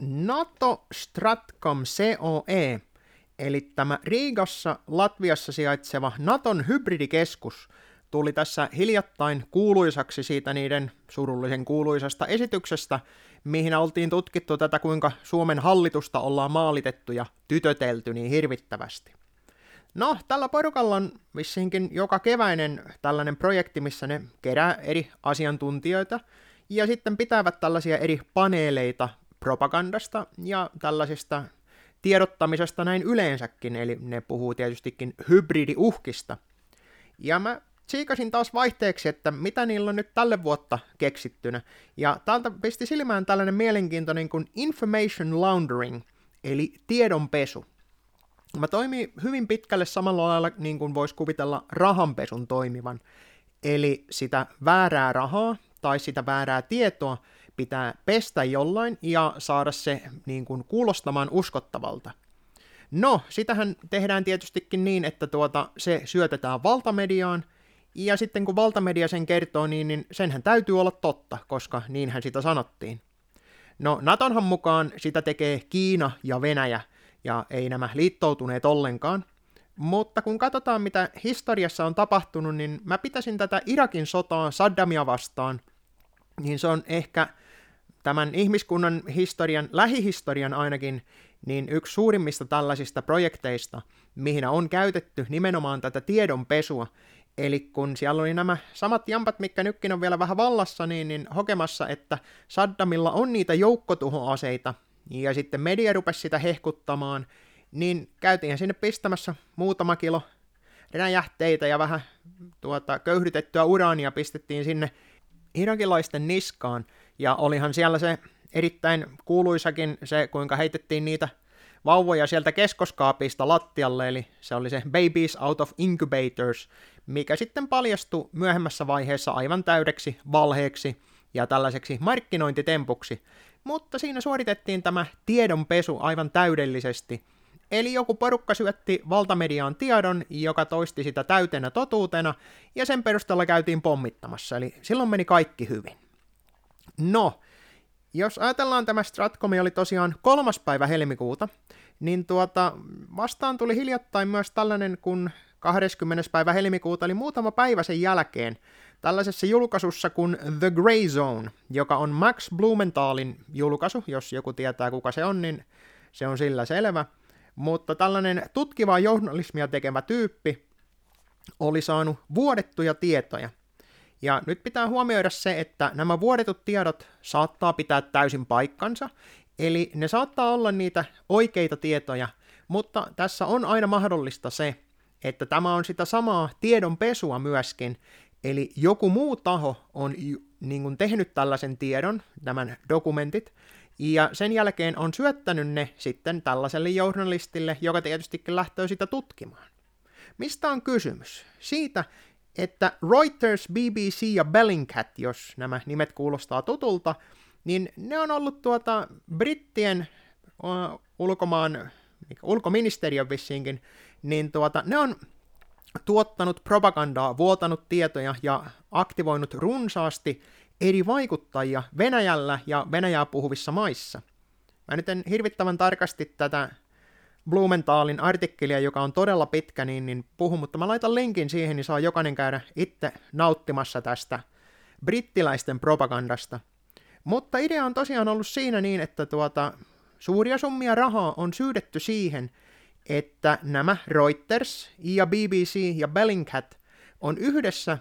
NATO Stratcom COE, eli tämä Riigassa Latviassa sijaitseva Naton hybridikeskus, tuli tässä hiljattain kuuluisaksi siitä niiden surullisen kuuluisasta esityksestä, mihin oltiin tutkittu tätä, kuinka Suomen hallitusta ollaan maalitettu ja tytötelty niin hirvittävästi. No, tällä porukalla on vissinkin joka keväinen tällainen projekti, missä ne kerää eri asiantuntijoita ja sitten pitävät tällaisia eri paneeleita propagandasta ja tällaisista tiedottamisesta näin yleensäkin, eli ne puhuu tietystikin hybridiuhkista. Ja mä tsiikasin taas vaihteeksi, että mitä niillä on nyt tälle vuotta keksittynä. Ja täältä pisti silmään tällainen mielenkiintoinen kuin information laundering, eli tiedonpesu. Mä toimii hyvin pitkälle samalla lailla niin kuin voisi kuvitella rahanpesun toimivan. Eli sitä väärää rahaa tai sitä väärää tietoa pitää pestä jollain ja saada se niin kuin kuulostamaan uskottavalta. No, sitähän tehdään tietystikin niin, että tuota, se syötetään valtamediaan, ja sitten kun valtamedia sen kertoo, niin, niin senhän täytyy olla totta, koska niinhän sitä sanottiin. No, Natonhan mukaan sitä tekee Kiina ja Venäjä, ja ei nämä liittoutuneet ollenkaan. Mutta kun katsotaan, mitä historiassa on tapahtunut, niin mä pitäisin tätä Irakin sotaa Saddamia vastaan, niin se on ehkä tämän ihmiskunnan historian, lähihistorian ainakin, niin yksi suurimmista tällaisista projekteista, mihin on käytetty nimenomaan tätä tiedonpesua, Eli kun siellä oli nämä samat jampat, mikä nytkin on vielä vähän vallassa, niin, niin hokemassa, että Saddamilla on niitä joukkotuhoaseita, ja sitten media rupesi sitä hehkuttamaan, niin käytiin sinne pistämässä muutama kilo räjähteitä ja vähän tuota, köyhdytettyä uraania pistettiin sinne irakilaisten niskaan, ja olihan siellä se erittäin kuuluisakin se, kuinka heitettiin niitä vauvoja sieltä keskoskaapista lattialle, eli se oli se Babies Out of Incubators, mikä sitten paljastui myöhemmässä vaiheessa aivan täydeksi valheeksi ja tällaiseksi markkinointitempuksi, mutta siinä suoritettiin tämä tiedonpesu aivan täydellisesti. Eli joku porukka syötti valtamediaan tiedon, joka toisti sitä täytenä totuutena, ja sen perusteella käytiin pommittamassa, eli silloin meni kaikki hyvin. No, jos ajatellaan tämä Stratcomi oli tosiaan kolmas päivä helmikuuta, niin tuota, vastaan tuli hiljattain myös tällainen kun 20. päivä helmikuuta, eli muutama päivä sen jälkeen, tällaisessa julkaisussa kuin The Grey Zone, joka on Max Blumenthalin julkaisu, jos joku tietää kuka se on, niin se on sillä selvä. Mutta tällainen tutkivaa journalismia tekevä tyyppi oli saanut vuodettuja tietoja. Ja nyt pitää huomioida se, että nämä vuodetut tiedot saattaa pitää täysin paikkansa, eli ne saattaa olla niitä oikeita tietoja, mutta tässä on aina mahdollista se, että tämä on sitä samaa tiedonpesua myöskin, eli joku muu taho on niin kuin tehnyt tällaisen tiedon, tämän dokumentit, ja sen jälkeen on syöttänyt ne sitten tällaiselle journalistille, joka tietystikin lähtee sitä tutkimaan. Mistä on kysymys? Siitä, että Reuters, BBC ja Bellingcat, jos nämä nimet kuulostaa tutulta, niin ne on ollut tuota brittien uh, ulkomaan, ulkoministeriön vissiinkin niin tuota, ne on tuottanut propagandaa, vuotanut tietoja ja aktivoinut runsaasti eri vaikuttajia Venäjällä ja Venäjää puhuvissa maissa. Mä nyt en hirvittävän tarkasti tätä Blumenthalin artikkelia, joka on todella pitkä, niin, niin puhu, mutta mä laitan linkin siihen, niin saa jokainen käydä itse nauttimassa tästä brittiläisten propagandasta. Mutta idea on tosiaan ollut siinä niin, että tuota, suuria summia rahaa on syydetty siihen, että nämä Reuters ja BBC ja Bellingcat on yhdessä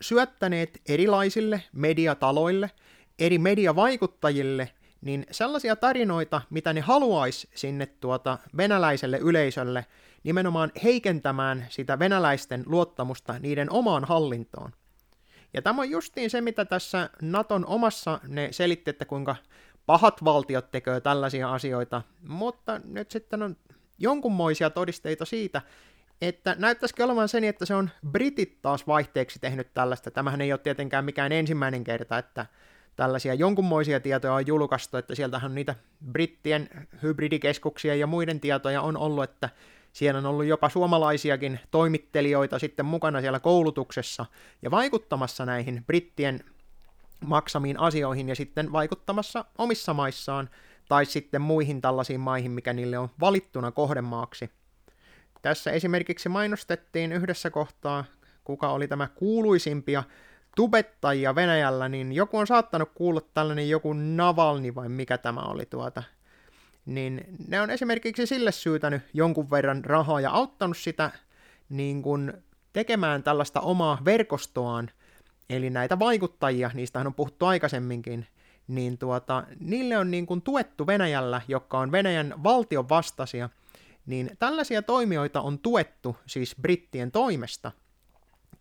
syöttäneet erilaisille mediataloille, eri mediavaikuttajille, niin sellaisia tarinoita, mitä ne haluaisi sinne tuota venäläiselle yleisölle nimenomaan heikentämään sitä venäläisten luottamusta niiden omaan hallintoon. Ja tämä on justiin se, mitä tässä Naton omassa ne selitti, että kuinka pahat valtiot tekee tällaisia asioita, mutta nyt sitten on jonkunmoisia todisteita siitä, että näyttäisikin olevan sen, että se on britit taas vaihteeksi tehnyt tällaista. Tämähän ei ole tietenkään mikään ensimmäinen kerta, että tällaisia jonkunmoisia tietoja on julkaistu, että sieltähän niitä brittien hybridikeskuksia ja muiden tietoja on ollut, että siellä on ollut jopa suomalaisiakin toimittelijoita sitten mukana siellä koulutuksessa ja vaikuttamassa näihin brittien maksamiin asioihin ja sitten vaikuttamassa omissa maissaan tai sitten muihin tällaisiin maihin, mikä niille on valittuna kohdemaaksi. Tässä esimerkiksi mainostettiin yhdessä kohtaa, kuka oli tämä kuuluisimpia tubettajia Venäjällä, niin joku on saattanut kuulla tällainen joku Navalni vai mikä tämä oli tuota. Niin ne on esimerkiksi sille syytänyt jonkun verran rahaa ja auttanut sitä niin kuin tekemään tällaista omaa verkostoaan, eli näitä vaikuttajia, niistähän on puhuttu aikaisemminkin, niin tuota, niille on niin kuin tuettu Venäjällä, joka on Venäjän valtion vastaisia, niin tällaisia toimijoita on tuettu siis brittien toimesta.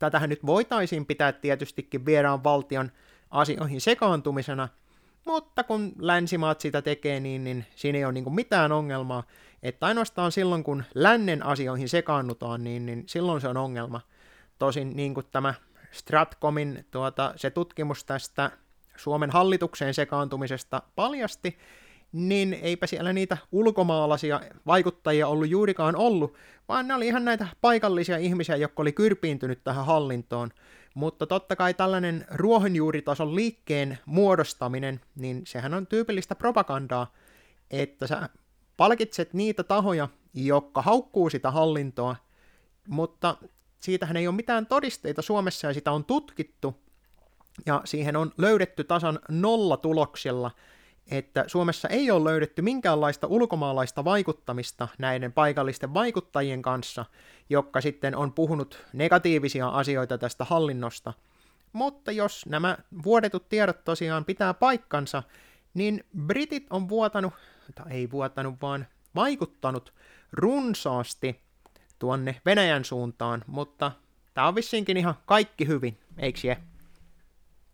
Tätähän nyt voitaisiin pitää tietystikin vieraan valtion asioihin sekaantumisena, mutta kun länsimaat sitä tekee, niin, niin siinä ei ole niin mitään ongelmaa, että ainoastaan silloin, kun lännen asioihin sekaannutaan, niin, niin silloin se on ongelma. Tosin niin kuin tämä Stratcomin tuota, se tutkimus tästä Suomen hallitukseen sekaantumisesta paljasti, niin eipä siellä niitä ulkomaalaisia vaikuttajia ollut juurikaan ollut, vaan ne oli ihan näitä paikallisia ihmisiä, jotka oli kyrpiintynyt tähän hallintoon. Mutta totta kai tällainen ruohonjuuritason liikkeen muodostaminen, niin sehän on tyypillistä propagandaa, että sä palkitset niitä tahoja, jotka haukkuu sitä hallintoa, mutta siitähän ei ole mitään todisteita Suomessa ja sitä on tutkittu, ja siihen on löydetty tasan nolla tuloksella, että Suomessa ei ole löydetty minkäänlaista ulkomaalaista vaikuttamista näiden paikallisten vaikuttajien kanssa, jotka sitten on puhunut negatiivisia asioita tästä hallinnosta. Mutta jos nämä vuodetut tiedot tosiaan pitää paikkansa, niin britit on vuotanut, tai ei vuotanut, vaan vaikuttanut runsaasti tuonne Venäjän suuntaan, mutta tämä on vissiinkin ihan kaikki hyvin, eikö je?